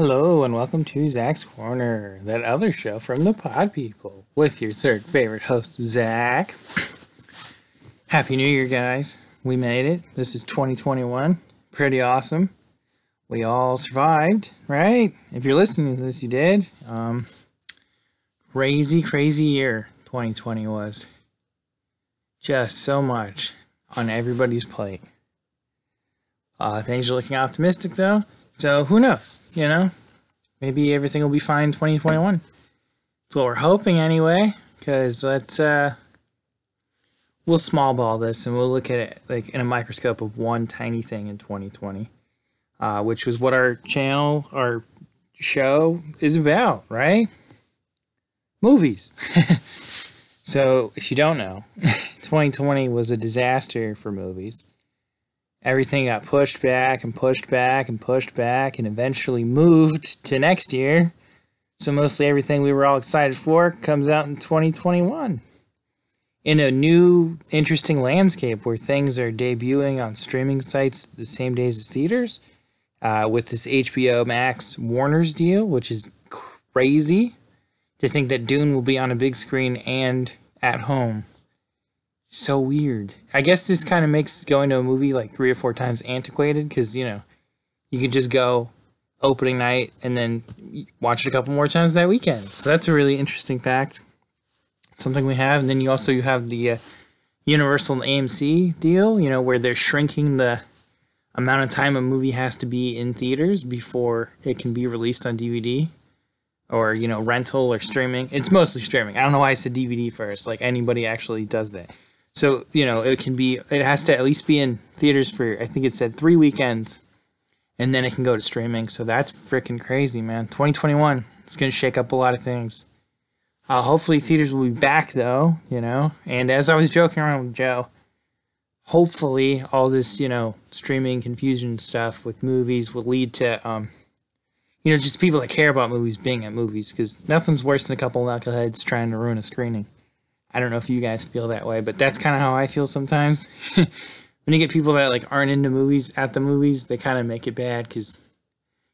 Hello and welcome to Zack's Corner, that other show from the Pod People, with your third favorite host, Zack. Happy New Year, guys. We made it. This is 2021. Pretty awesome. We all survived, right? If you're listening to this, you did. Um, crazy, crazy year 2020 was. Just so much on everybody's plate. Uh, things are looking optimistic, though. So who knows? You know, maybe everything will be fine in 2021. That's what we're hoping anyway. Because let's uh, we'll small ball this and we'll look at it like in a microscope of one tiny thing in 2020, uh, which was what our channel, our show is about, right? Movies. so if you don't know, 2020 was a disaster for movies everything got pushed back and pushed back and pushed back and eventually moved to next year. So mostly everything we were all excited for comes out in 2021. In a new, interesting landscape where things are debuting on streaming sites the same days as theaters, uh, with this HBO Max Warner's deal, which is crazy to think that Dune will be on a big screen and at home so weird. I guess this kind of makes going to a movie like three or four times antiquated because you know you could just go opening night and then watch it a couple more times that weekend. So that's a really interesting fact. Something we have, and then you also you have the uh, Universal and AMC deal. You know where they're shrinking the amount of time a movie has to be in theaters before it can be released on DVD or you know rental or streaming. It's mostly streaming. I don't know why I said DVD first. Like anybody actually does that. So you know, it can be. It has to at least be in theaters for. I think it said three weekends, and then it can go to streaming. So that's freaking crazy, man. 2021. It's gonna shake up a lot of things. Uh, hopefully, theaters will be back though. You know, and as I was joking around with Joe, hopefully, all this you know streaming confusion stuff with movies will lead to um, you know, just people that care about movies being at movies because nothing's worse than a couple knuckleheads trying to ruin a screening. I don't know if you guys feel that way, but that's kind of how I feel sometimes. when you get people that like aren't into movies at the movies, they kind of make it bad because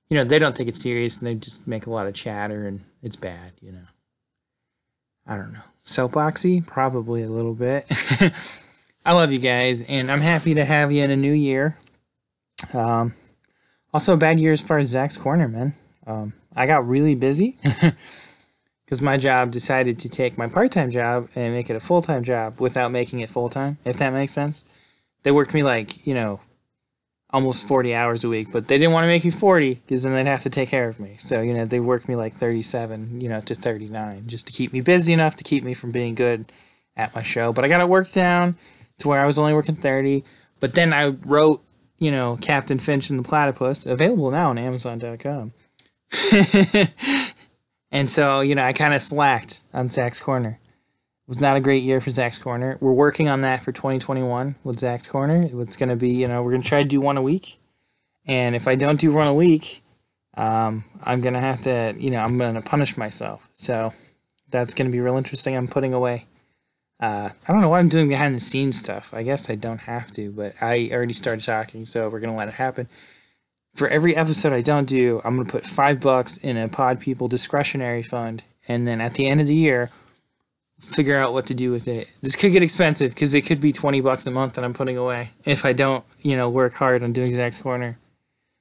you know they don't take it serious and they just make a lot of chatter and it's bad. You know, I don't know. Soapboxy, probably a little bit. I love you guys, and I'm happy to have you in a new year. Um, also, a bad year as far as Zack's corner, man. Um, I got really busy. because my job decided to take my part-time job and make it a full-time job without making it full-time if that makes sense. They worked me like you know almost 40 hours a week but they didn't want to make me 40 because then they'd have to take care of me. So you know they worked me like 37 you know to 39 just to keep me busy enough to keep me from being good at my show. But i got it worked down to where i was only working 30 but then i wrote you know captain finch and the platypus available now on amazon.com And so, you know, I kind of slacked on Zack's Corner. It was not a great year for Zack's Corner. We're working on that for 2021 with Zack's Corner. It's going to be, you know, we're going to try to do one a week. And if I don't do one a week, um, I'm going to have to, you know, I'm going to punish myself. So that's going to be real interesting. I'm putting away. Uh, I don't know why I'm doing behind the scenes stuff. I guess I don't have to, but I already started talking, so we're going to let it happen for every episode I don't do, I'm gonna put five bucks in a Pod People discretionary fund, and then at the end of the year, figure out what to do with it. This could get expensive because it could be twenty bucks a month that I'm putting away if I don't, you know, work hard on doing Zack's Corner.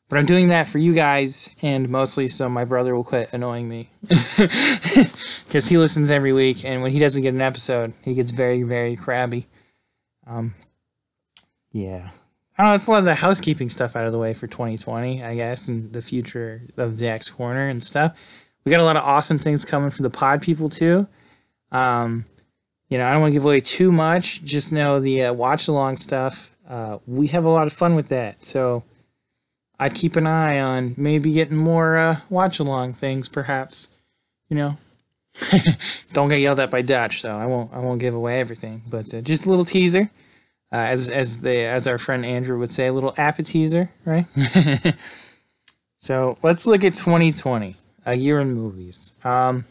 But I'm doing that for you guys, and mostly so my brother will quit annoying me because he listens every week, and when he doesn't get an episode, he gets very, very crabby. Um, yeah. I don't know, it's a lot of the housekeeping stuff out of the way for 2020, I guess, and the future of the Zack's Corner and stuff. We got a lot of awesome things coming for the pod people too. Um, you know, I don't want to give away too much. Just know the uh, watch along stuff. Uh, we have a lot of fun with that, so I'd keep an eye on maybe getting more uh, watch along things, perhaps. You know, don't get yelled at by Dutch, so I won't. I won't give away everything, but uh, just a little teaser uh, as as the as our friend Andrew would say, a little appetizer, right? so let's look at 2020, a year in movies. Um,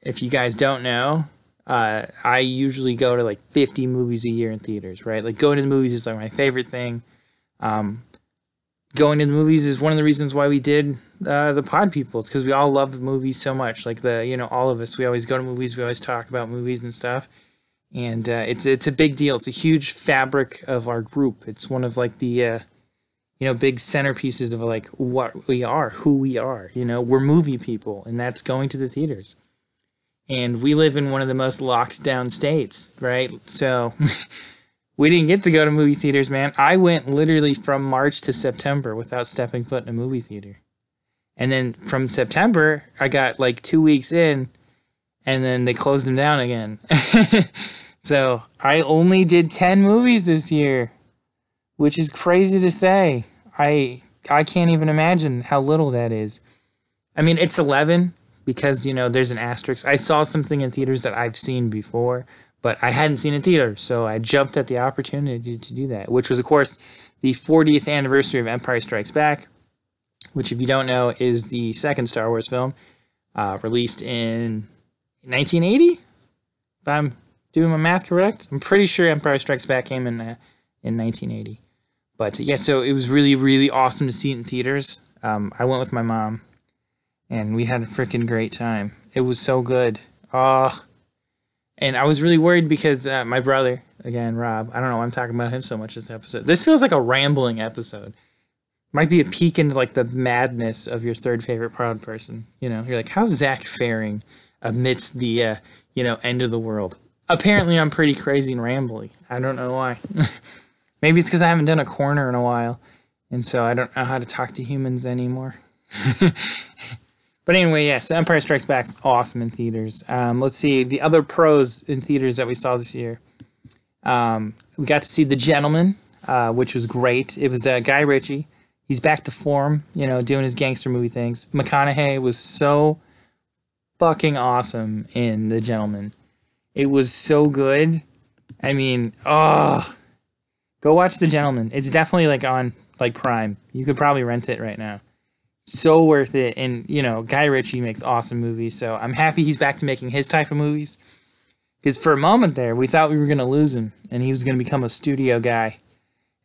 if you guys don't know, uh, I usually go to like 50 movies a year in theaters, right? Like going to the movies is like my favorite thing. Um, going to the movies is one of the reasons why we did uh, the Pod People. It's because we all love the movies so much. Like the you know all of us, we always go to movies. We always talk about movies and stuff. And uh, it's it's a big deal. It's a huge fabric of our group. It's one of like the uh, you know big centerpieces of like what we are, who we are. You know, we're movie people, and that's going to the theaters. And we live in one of the most locked down states, right? So. we didn't get to go to movie theaters, man. I went literally from March to September without stepping foot in a movie theater. And then from September, I got like two weeks in, and then they closed them down again. so I only did 10 movies this year, which is crazy to say. I I can't even imagine how little that is. I mean, it's 11 because, you know, there's an asterisk. I saw something in theaters that I've seen before, but I hadn't seen in theater, so I jumped at the opportunity to do that, which was, of course, the 40th anniversary of Empire Strikes Back, which, if you don't know, is the second Star Wars film, uh, released in 1980. If I'm doing my math correct, I'm pretty sure Empire Strikes Back came in uh, in 1980. But yeah, so it was really, really awesome to see it in theaters. Um, I went with my mom, and we had a freaking great time. It was so good. Oh, and I was really worried because uh, my brother, again, Rob, I don't know why I'm talking about him so much this episode. This feels like a rambling episode. Might be a peek into like the madness of your third favorite proud person. You know, you're like, how's Zack faring amidst the, uh, you know, end of the world? Apparently, I'm pretty crazy and rambly. I don't know why. Maybe it's because I haven't done a corner in a while, and so I don't know how to talk to humans anymore. But anyway, yes, yeah, so Empire Strikes Back is awesome in theaters. Um, let's see the other pros in theaters that we saw this year. Um, we got to see The Gentlemen, uh, which was great. It was uh, Guy Ritchie. He's back to form, you know, doing his gangster movie things. McConaughey was so fucking awesome in The Gentlemen. It was so good. I mean, oh, go watch The Gentleman. It's definitely like on like Prime. You could probably rent it right now so worth it. And you know, Guy Ritchie makes awesome movies, so I'm happy he's back to making his type of movies. Because for a moment there, we thought we were gonna lose him, and he was gonna become a studio guy.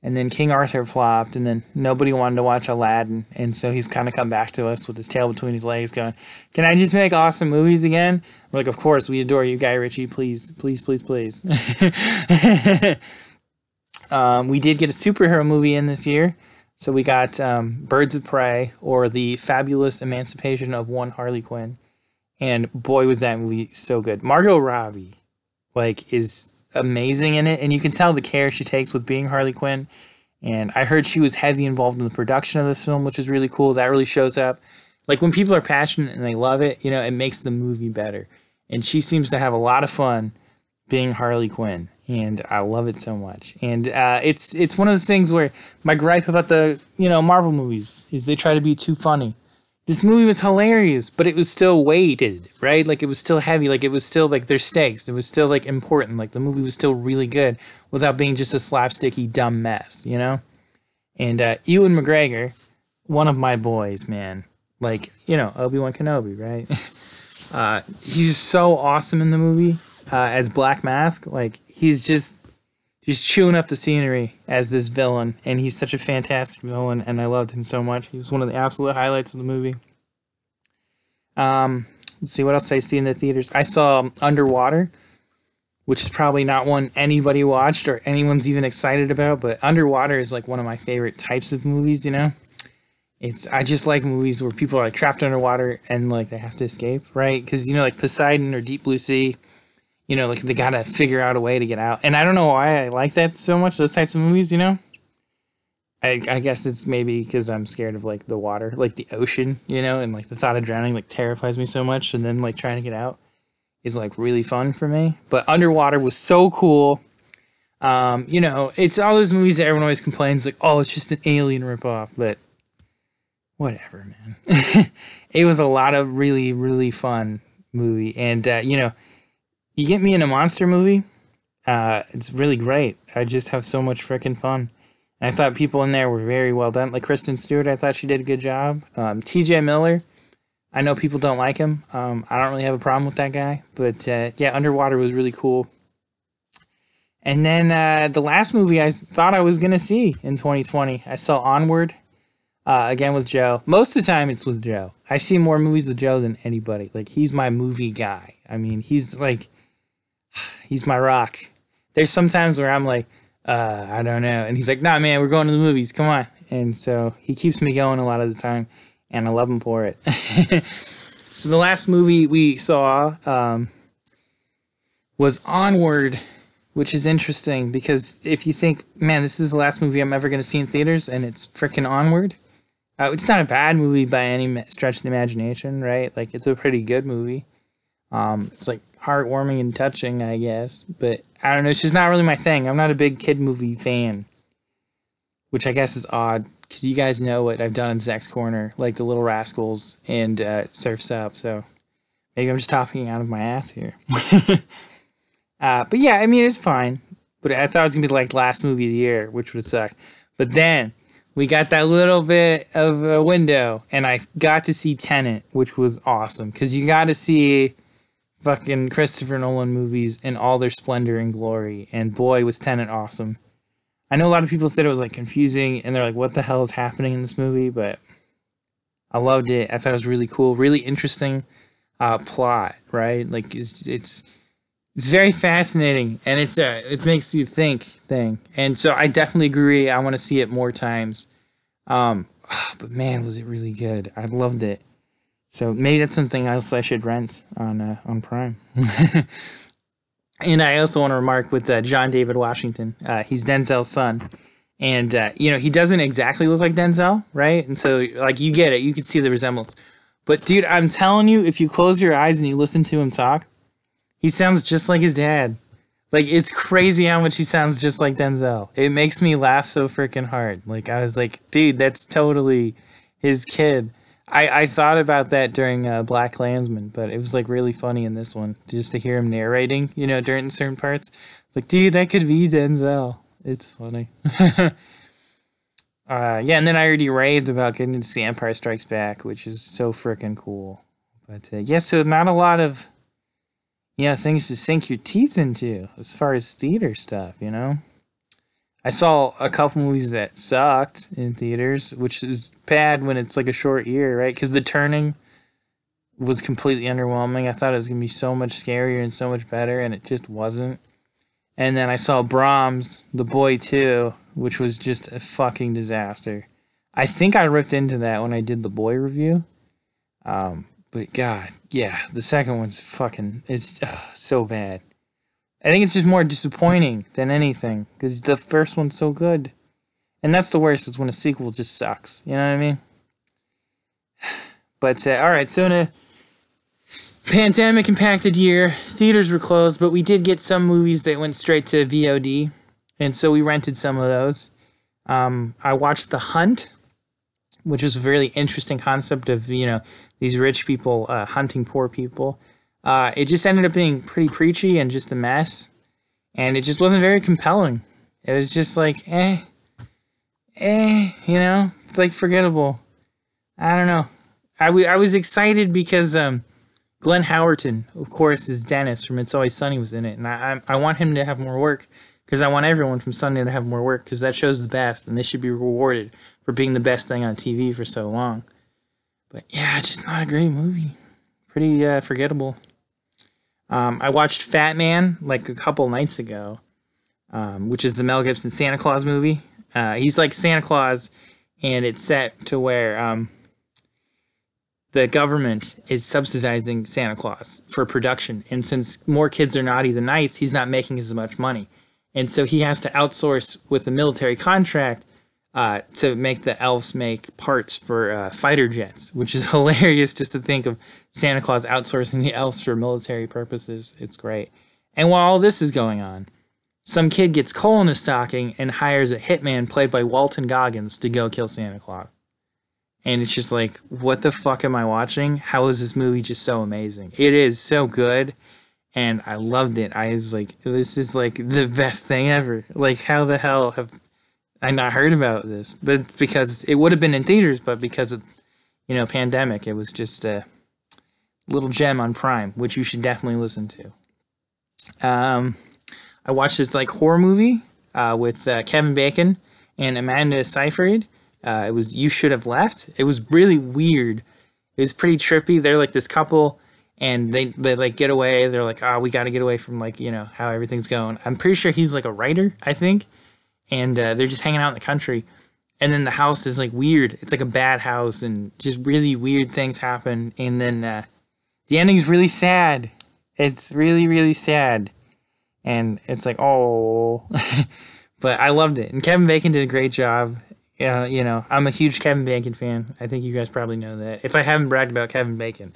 And then King Arthur flopped, and then nobody wanted to watch Aladdin, and so he's kind of come back to us with his tail between his legs, going, "Can I just make awesome movies again?" We're like, "Of course, we adore you, Guy Ritchie. Please, please, please, please." um, we did get a superhero movie in this year. So we got um, Birds of Prey or The Fabulous Emancipation of One Harley Quinn. And boy, was that movie so good. Margot Robbie, like, is amazing in it. And you can tell the care she takes with being Harley Quinn. And I heard she was heavy involved in the production of this film, which is really cool. That really shows up. Like, when people are passionate and they love it, you know, it makes the movie better. And she seems to have a lot of fun being Harley Quinn and I love it so much. And uh, it's it's one of those things where my gripe about the you know Marvel movies is they try to be too funny. This movie was hilarious, but it was still weighted, right? Like it was still heavy, like it was still like there's stakes. It was still like important. Like the movie was still really good without being just a slapsticky dumb mess, you know. And uh, Ewan McGregor, one of my boys, man. Like you know Obi Wan Kenobi, right? uh, he's so awesome in the movie uh, as Black Mask. Like he's just just chewing up the scenery as this villain, and he's such a fantastic villain, and I loved him so much. He was one of the absolute highlights of the movie. Um, let's see what else I see in the theaters. I saw Underwater, which is probably not one anybody watched or anyone's even excited about, but Underwater is like one of my favorite types of movies. You know, it's I just like movies where people are like trapped underwater and like they have to escape, right? Because you know, like Poseidon or Deep Blue Sea you know, like they gotta figure out a way to get out. And I don't know why I like that so much, those types of movies, you know? I, I guess it's maybe because I'm scared of like the water, like the ocean, you know, and like the thought of drowning like terrifies me so much. And then like trying to get out is like really fun for me. But Underwater was so cool. Um, you know, it's all those movies that everyone always complains like, oh, it's just an alien ripoff, but whatever, man. it was a lot of really, really fun movie. And uh, you know, you get me in a monster movie, uh, it's really great. I just have so much freaking fun. I thought people in there were very well done. Like Kristen Stewart, I thought she did a good job. Um, T.J. Miller, I know people don't like him. Um, I don't really have a problem with that guy, but uh, yeah, Underwater was really cool. And then uh, the last movie I thought I was gonna see in 2020, I saw Onward. Uh, again with Joe. Most of the time it's with Joe. I see more movies with Joe than anybody. Like he's my movie guy. I mean, he's like he's my rock. There's sometimes where I'm like, uh, I don't know, and he's like, Nah, man, we're going to the movies. Come on. And so he keeps me going a lot of the time, and I love him for it. so the last movie we saw um, was Onward which is interesting because if you think, man, this is the last movie I'm ever going to see in theaters, and it's freaking Onward. Uh, it's not a bad movie by any stretch of the imagination, right? Like it's a pretty good movie. Um, it's like heartwarming and touching, I guess, but I don't know. It's just not really my thing. I'm not a big kid movie fan, which I guess is odd because you guys know what I've done in Zack's Corner, like The Little Rascals and uh, Surfs Up. So maybe I'm just talking out of my ass here. uh, but yeah, I mean, it's fine. But I thought it was gonna be like last movie of the year, which would suck. But then we got that little bit of a window, and I got to see Tenet, which was awesome because you got to see fucking Christopher Nolan movies in all their splendor and glory. And boy, was Tenet awesome. I know a lot of people said it was like confusing, and they're like, "What the hell is happening in this movie?" But I loved it. I thought it was really cool, really interesting uh, plot. Right, like it's it's it's very fascinating and it's a it makes you think thing and so i definitely agree i want to see it more times um but man was it really good i loved it so maybe that's something else i should rent on uh, on prime and i also want to remark with uh, john david washington uh, he's denzel's son and uh, you know he doesn't exactly look like denzel right and so like you get it you can see the resemblance but dude i'm telling you if you close your eyes and you listen to him talk he sounds just like his dad. Like it's crazy how much he sounds just like Denzel. It makes me laugh so freaking hard. Like I was like, dude, that's totally his kid. I, I thought about that during uh, BlacKkKlansman, but it was like really funny in this one just to hear him narrating, you know, during certain parts. It's like, dude, that could be Denzel. It's funny. uh, yeah, and then I already raved about getting to see Empire Strikes Back, which is so freaking cool. But uh, yeah, so not a lot of you know, things to sink your teeth into as far as theater stuff, you know? I saw a couple movies that sucked in theaters, which is bad when it's like a short year, right? Because The Turning was completely underwhelming. I thought it was going to be so much scarier and so much better, and it just wasn't. And then I saw Brahms, The Boy 2, which was just a fucking disaster. I think I ripped into that when I did the Boy review. Um, but God, yeah, the second one's fucking. It's uh, so bad. I think it's just more disappointing than anything because the first one's so good, and that's the worst. Is when a sequel just sucks. You know what I mean? But uh, all right, so in a pandemic impacted year, theaters were closed, but we did get some movies that went straight to VOD, and so we rented some of those. Um, I watched The Hunt, which is a really interesting concept of you know these rich people uh, hunting poor people. Uh, it just ended up being pretty preachy and just a mess, and it just wasn't very compelling. It was just like, eh, eh, you know, it's like forgettable. I don't know. I, w- I was excited because um, Glenn Howerton, of course, is Dennis from It's Always Sunny was in it, and I I, want him to have more work because I want everyone from Sunny to have more work because that show's the best, and they should be rewarded for being the best thing on TV for so long. But yeah, just not a great movie. Pretty uh, forgettable. Um, I watched Fat Man like a couple nights ago, um, which is the Mel Gibson Santa Claus movie. Uh, he's like Santa Claus, and it's set to where um, the government is subsidizing Santa Claus for production. And since more kids are naughty than nice, he's not making as much money. And so he has to outsource with a military contract uh, to make the elves make parts for uh, fighter jets, which is hilarious just to think of Santa Claus outsourcing the elves for military purposes. It's great. And while all this is going on, some kid gets coal in his stocking and hires a hitman played by Walton Goggins to go kill Santa Claus. And it's just like, what the fuck am I watching? How is this movie just so amazing? It is so good. And I loved it. I was like, this is like the best thing ever. Like, how the hell have I not heard about this, but because it would have been in theaters, but because of you know pandemic, it was just a little gem on Prime, which you should definitely listen to. Um, I watched this like horror movie uh, with uh, Kevin Bacon and Amanda Seyfried Uh, it was You Should Have Left. It was really weird. It was pretty trippy. They're like this couple and they, they like get away. They're like, oh, we got to get away from like, you know, how everything's going. I'm pretty sure he's like a writer, I think. And uh, they're just hanging out in the country. And then the house is like weird. It's like a bad house and just really weird things happen. And then uh, the ending's really sad. It's really, really sad. And it's like, oh. but I loved it. And Kevin Bacon did a great job. Uh, you know, I'm a huge Kevin Bacon fan. I think you guys probably know that. If I haven't bragged about Kevin Bacon,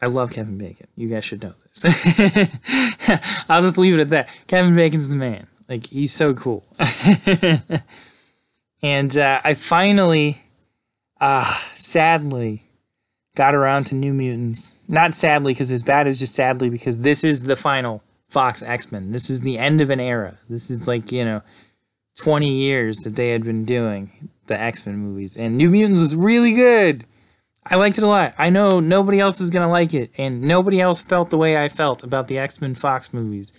I love Kevin Bacon. You guys should know this. I'll just leave it at that. Kevin Bacon's the man. Like, he's so cool. and uh, I finally, uh, sadly, got around to New Mutants. Not sadly, because it's bad, it's just sadly because this is the final Fox X Men. This is the end of an era. This is like, you know, 20 years that they had been doing the X Men movies. And New Mutants was really good. I liked it a lot. I know nobody else is going to like it, and nobody else felt the way I felt about the X Men Fox movies.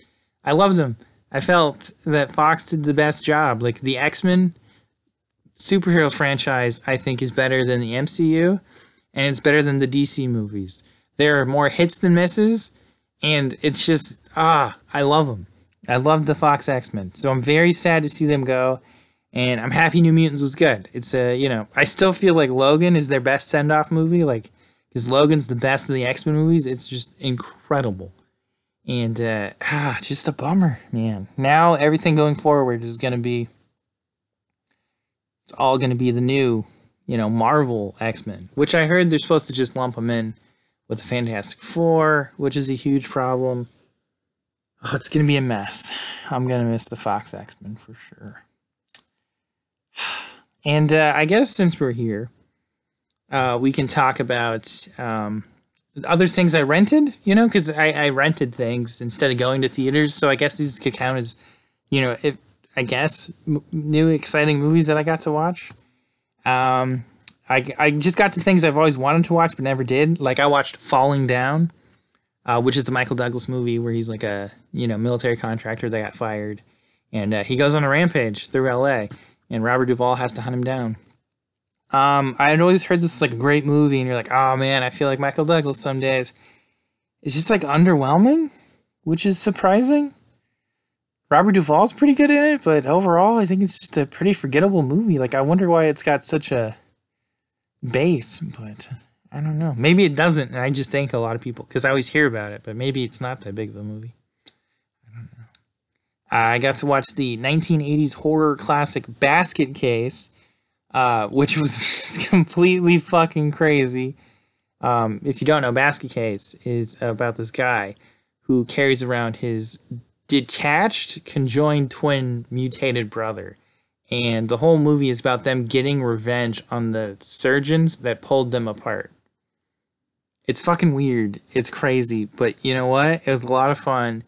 I loved them. I felt that Fox did the best job. Like, the X Men superhero franchise, I think, is better than the MCU, and it's better than the DC movies. There are more hits than misses, and it's just, ah, I love them. I love the Fox X Men. So I'm very sad to see them go. And I'm happy New Mutants was good. It's a, you know, I still feel like Logan is their best send off movie. Like, because Logan's the best of the X Men movies. It's just incredible. And, uh, ah, just a bummer, man. Now everything going forward is to be, it's all to be the new, you know, Marvel X Men, which I heard they're supposed to just lump them in with the Fantastic Four, which is a huge problem. Oh, it's gonna be a mess. I'm gonna miss the Fox X Men for sure. And uh, I guess since we're here, uh, we can talk about um, other things I rented. You know, because I, I rented things instead of going to theaters. So I guess these could count as, you know, if I guess m- new exciting movies that I got to watch. Um, I I just got to things I've always wanted to watch but never did. Like I watched Falling Down uh, which is the Michael Douglas movie where he's like a you know military contractor that got fired, and uh, he goes on a rampage through L.A. and Robert Duvall has to hunt him down. Um, I had always heard this is like a great movie, and you're like, oh man, I feel like Michael Douglas some days. It's just like underwhelming, which is surprising. Robert Duvall's pretty good in it, but overall, I think it's just a pretty forgettable movie. Like, I wonder why it's got such a base, but I don't know. Maybe it doesn't, and I just think a lot of people because I always hear about it, but maybe it's not that big of a movie. I don't know. I got to watch the 1980s horror classic Basket Case, uh, which was completely fucking crazy. Um, if you don't know, Basket Case is about this guy who carries around his detached, conjoined twin mutated brother. And the whole movie is about them getting revenge on the surgeons that pulled them apart it's fucking weird. It's crazy, but you know what? It was a lot of fun,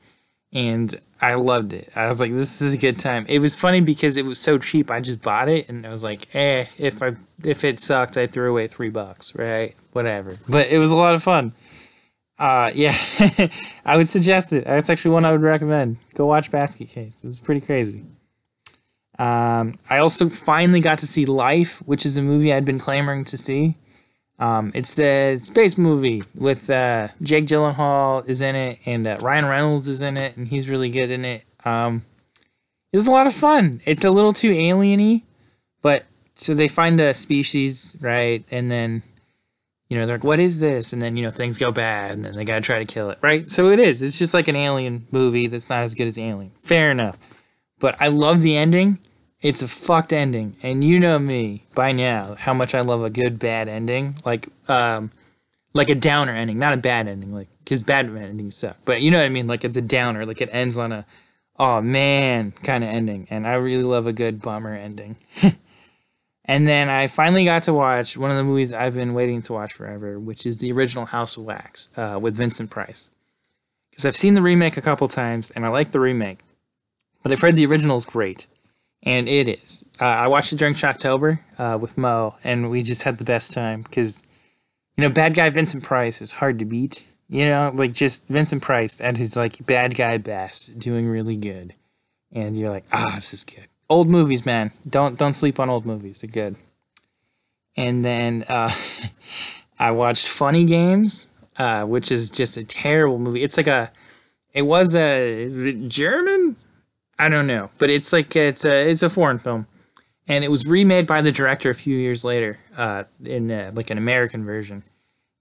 and I loved it. I was like, this is a good time. It was funny because it was so cheap. I just bought it, and I was like, eh, if I if it sucked, I threw away three bucks, right? Whatever. But it was a lot of fun. Uh, yeah, I would suggest it. That's actually one I would recommend. Go watch Basket Case. It was pretty crazy. Um, I also finally got to see Life, which is a movie I'd been clamoring to see. Um, it's a space movie with uh, Jake Gyllenhaal is in it and uh, Ryan Reynolds is in it and he's really good in it. Um, it's a lot of fun. It's a little too alieny, but so they find a species right, and then you know they're like, "What is this?" And then you know things go bad, and then they gotta try to kill it, right? So it is. It's just like an alien movie that's not as good as Alien. Fair enough, but I love the ending it's a fucked ending, and you know me by now how much I love a good bad ending, like um, like a downer ending, not a bad ending, like because bad endings suck. But you know what I mean? Like it's a downer, like it ends on a oh man kind of ending, and I really love a good bummer ending. and then I finally got to watch one of the movies I've been waiting to watch forever, which is the original House of Wax uh, with Vincent Price. Because I've seen the remake a couple times, and I like the remake, but I've heard the original is great and it is. Uh, I watched it during Shocktober uh, with Mo, and we just had the best time because, you know, bad guy Vincent Price is hard to beat. You know, like just Vincent Price at his like bad guy best, doing really good, and you're like, ah, this is good. old movies, man. Don't don't sleep on old movies. They're good. And then uh, I watched Funny Games, uh, which is just a terrible movie. It's like a, it was a German, I don't know, but it's like it's a it's a foreign film, and it was remade by the director a few years later, uh, in uh, like an American version,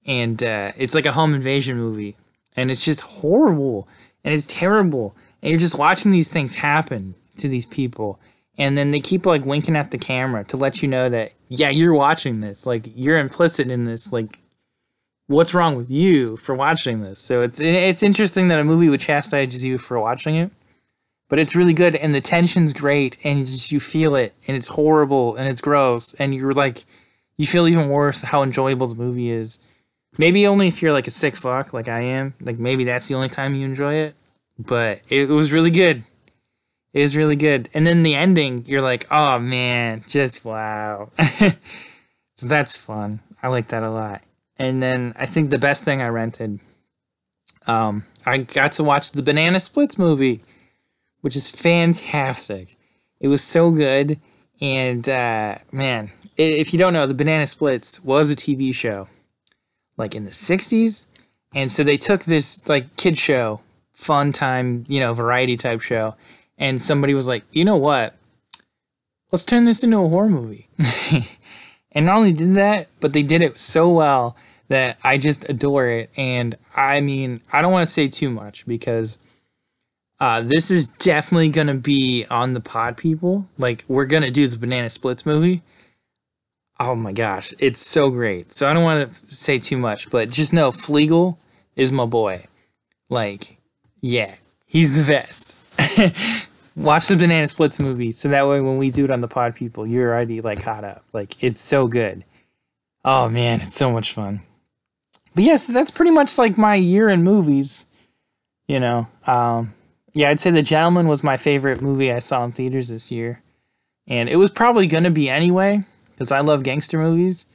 and uh, it's like a home invasion movie, and it's just horrible. And it's terrible, and you're just watching these things happen to these people. And then they keep like winking at the camera to let you know that yeah you're watching this. Like you're implicit in this. Like what's wrong with you for watching this? So it's it's interesting that a movie would chastise you for watching it but it's really good and the tension's great and just you feel it and it's horrible and it's gross and you're like you feel even worse how enjoyable the movie is maybe only if you're like a sick fuck like i am like maybe that's the only time you enjoy it but it was really good it was really good. And then the ending, you're like, oh man, just wow. so that's fun. I like that a lot. And then I think the best thing I rented, um, I got to watch the Banana Splits movie, which is fantastic. It was so good. And uh, man, if you don't know, the Banana Splits was a TV show like in the 60s. And so they took this like kid show, fun time, you know, variety type show, and somebody was like, you know what? Let's turn this into a horror movie. and not only did that, but they did it so well that I just adore it. And I mean, I don't want to say too much because uh, this is definitely going to be on the pod, people. Like, we're going to do the Banana Splits movie. Oh my gosh, it's so great. So I don't want to say too much, but just know Fleegle is my boy. Like, yeah, he's the best. Watch the Banana Splits movie so that way when we do it on the pod, people, you're already like caught up. Like it's so good. Oh man, it's so much fun. But yes, that's pretty much like my year in movies. You know, um, yeah, I'd say The Gentlemen was my favorite movie I saw in theaters this year, and it was probably gonna be anyway because I love gangster movies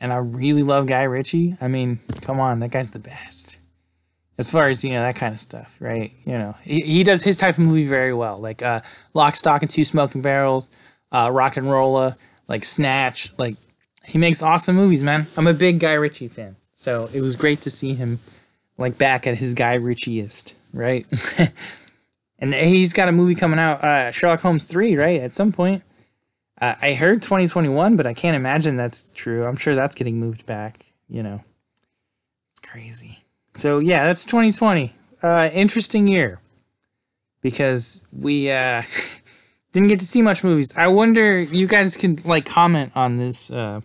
and I really love Guy Ritchie. I mean, come on, that guy's the best. As far as you know that kind of stuff right? You know he, he does his type of movie very well like uh lock stock and two smoking barrels uh RocknRolla like snatch like he makes awesome movies man. I'm a big guy ritchie fan so it was great to see him like back at his guy ritchieist right and he's got a movie coming out uh sherlock holmes 3 right at some point uh, i heard 2021 but i can't imagine that's true i'm sure that's getting moved back you know it's crazy so yeah, that's 2020. Uh, interesting year because we uh, didn't get to see much movies. I wonder you guys can like comment on this uh,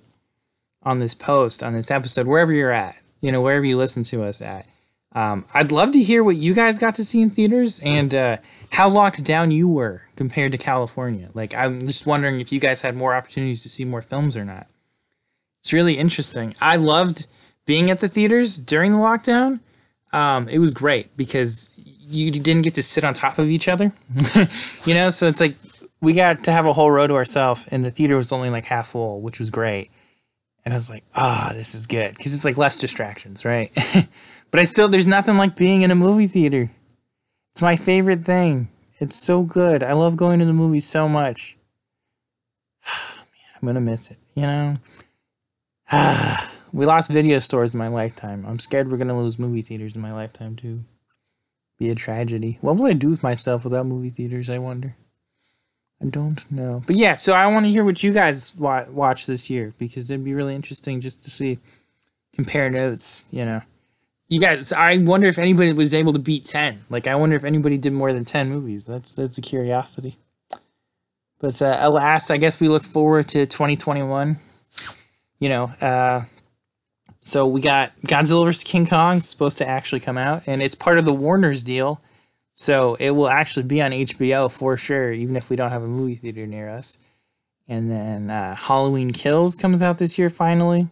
on this post on this episode wherever you're at. You know wherever you listen to us at. Um, I'd love to hear what you guys got to see in theaters and uh, how locked down you were compared to California. Like, I'm just wondering if you guys had more opportunities to see more films or not. It's really interesting. I loved being at the theaters during the lockdown, um, it was great because you didn't get to sit on top of each other. you know, so it's like we got to have a whole row to ourselves, and the theater was only like half full, which was great. And I was like, ah, oh, this is good because it's like less distractions, right? but I still, there's nothing like being in a movie theater. It's my favorite thing. It's so good. I love going to the movies so much. Man, I'm gonna miss it. You know. We lost video stores in my lifetime. I'm scared we're gonna lose movie theaters in my lifetime too. Be a tragedy. What will I do with myself without movie theaters? I wonder. I don't know. But yeah, so I want to hear what you guys wa- watch this year because it'd be really interesting just to see compare notes. You know, you guys. I wonder if anybody was able to beat ten. Like, I wonder if anybody did more than ten movies. That's that's a curiosity. But uh, alas, I guess we look forward to 2021. You know, uh, so we got Godzilla vs. King Kong supposed to actually come out, and it's part of the Warner's deal. So it will actually be on HBO for sure, even if we don't have a movie theater near us. And then uh, Halloween Kills comes out this year finally.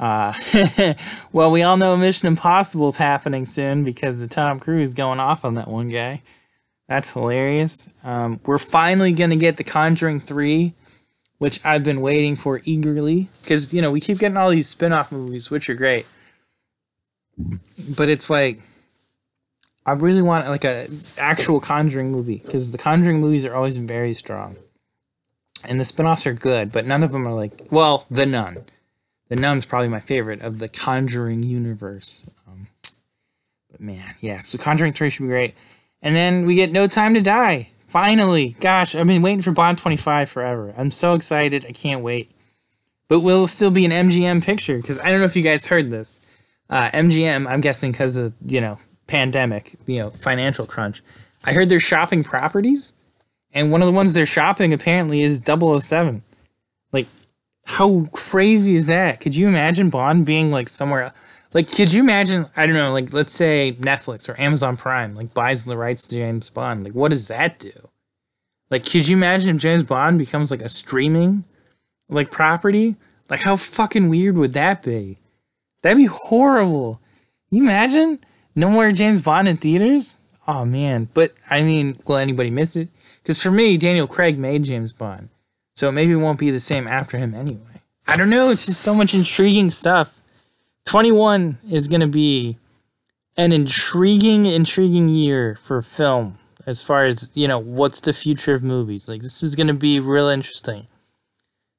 Uh, well, we all know Mission Impossible is happening soon because of Tom Cruise going off on that one guy. That's hilarious. Um, we're finally going to get The Conjuring 3 which I've been waiting for eagerly because you know we keep getting all these spin-off movies which are great but it's like I really want like a actual Conjuring movie because the Conjuring movies are always very strong and the spin-offs are good, but none of them are like well, The Nun. The Nun's probably my favorite of the Conjuring universe. Um, but man, yeah, so Conjuring 3 should be great. And then we get No Time to Die. Finally. Gosh, I've been waiting for Bond 25 forever. I'm so excited. I can't wait. But will still be an MGM picture because I don't know if you guys heard this. Uh, MGM, I'm guessing because of, you know, pandemic, you know, financial crunch. I heard they're shopping properties and one of the ones they're shopping apparently is 007. Like, how crazy is that? Could you imagine Bond being like somewhere? Like, could you imagine? I don't know. Like, let's say Netflix or Amazon Prime like buys the rights to James Bond. Like, what does that do? Like, could you imagine if James Bond becomes like a streaming like property? Like, how fucking weird would that be? That'd be horrible. You imagine no more James Bond in theaters? Oh man! But I mean, will anybody miss it? Because for me, Daniel Craig made James Bond. So maybe it won't be the same after him anyway. I don't know. It's just so much intriguing stuff. 21 is going to be an intriguing, intriguing year for film as far as, you know, what's the future of movies. Like, this is going to be real interesting.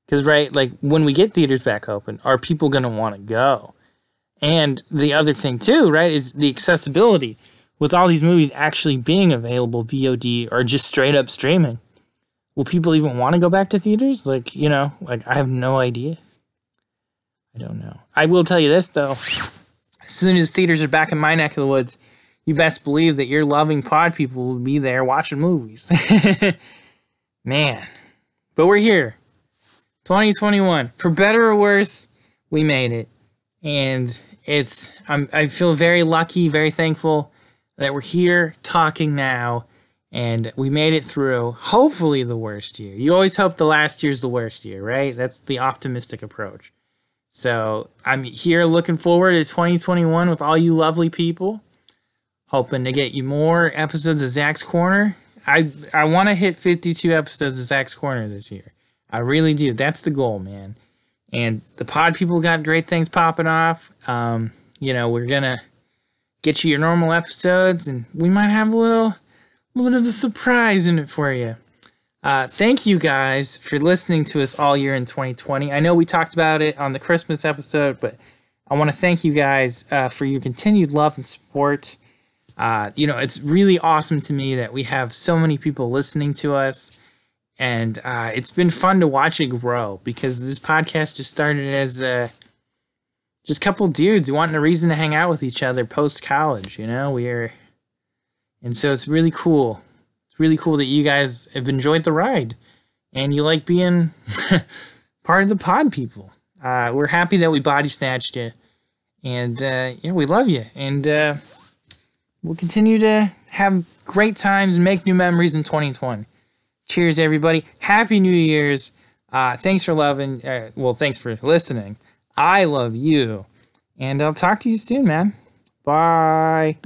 Because, right, like, when we get theaters back open, are people going to want to go? And the other thing, too, right, is the accessibility with all these movies actually being available VOD or just straight up streaming, will people even want to go back to theaters? Like, you know, like I have no idea. I don't know. I will tell you this though. As soon as theaters are back in my neck of the woods, you best believe that your loving pod people will be there watching movies. Man. But we're here. 2021. For better or worse, we made it. And it's I'm I feel very lucky, very thankful that we're here talking now and we made it through hopefully the worst year. You always hope the last year's the worst year, right? That's the optimistic approach. So I'm here looking forward to 2021 with all you lovely people. Hoping to get you more episodes of Zack's Corner. I I want to hit 52 episodes of Zack's Corner this year. I really do. That's the goal, man. And the pod people got great things popping off. Um, you know, we're gonna get you your normal episodes, and we might have a little, little bit of a surprise in it for you. Uh, thank you guys for listening to us all year in 2020. I know we talked about it on the Christmas episode, but I want to thank you guys uh, for your continued love and support. Uh, you know, it's really awesome to me that we have so many people listening to us. And uh, it's been fun to watch it grow because this podcast just started as a just a couple dudes wanting a reason to hang out with each other post college. You know, we're and so it's really cool. It's really cool that you guys have enjoyed the ride and you like being part of the pod people. Uh, we're happy that we body snatched you, and uh, yeah, we love you, and uh, we'll continue to have great times and make new memories in 2020. Cheers, everybody! Happy New Year's! Uh, thanks for loving. Uh, well, thanks for listening. I love you. And I'll talk to you soon, man. Bye.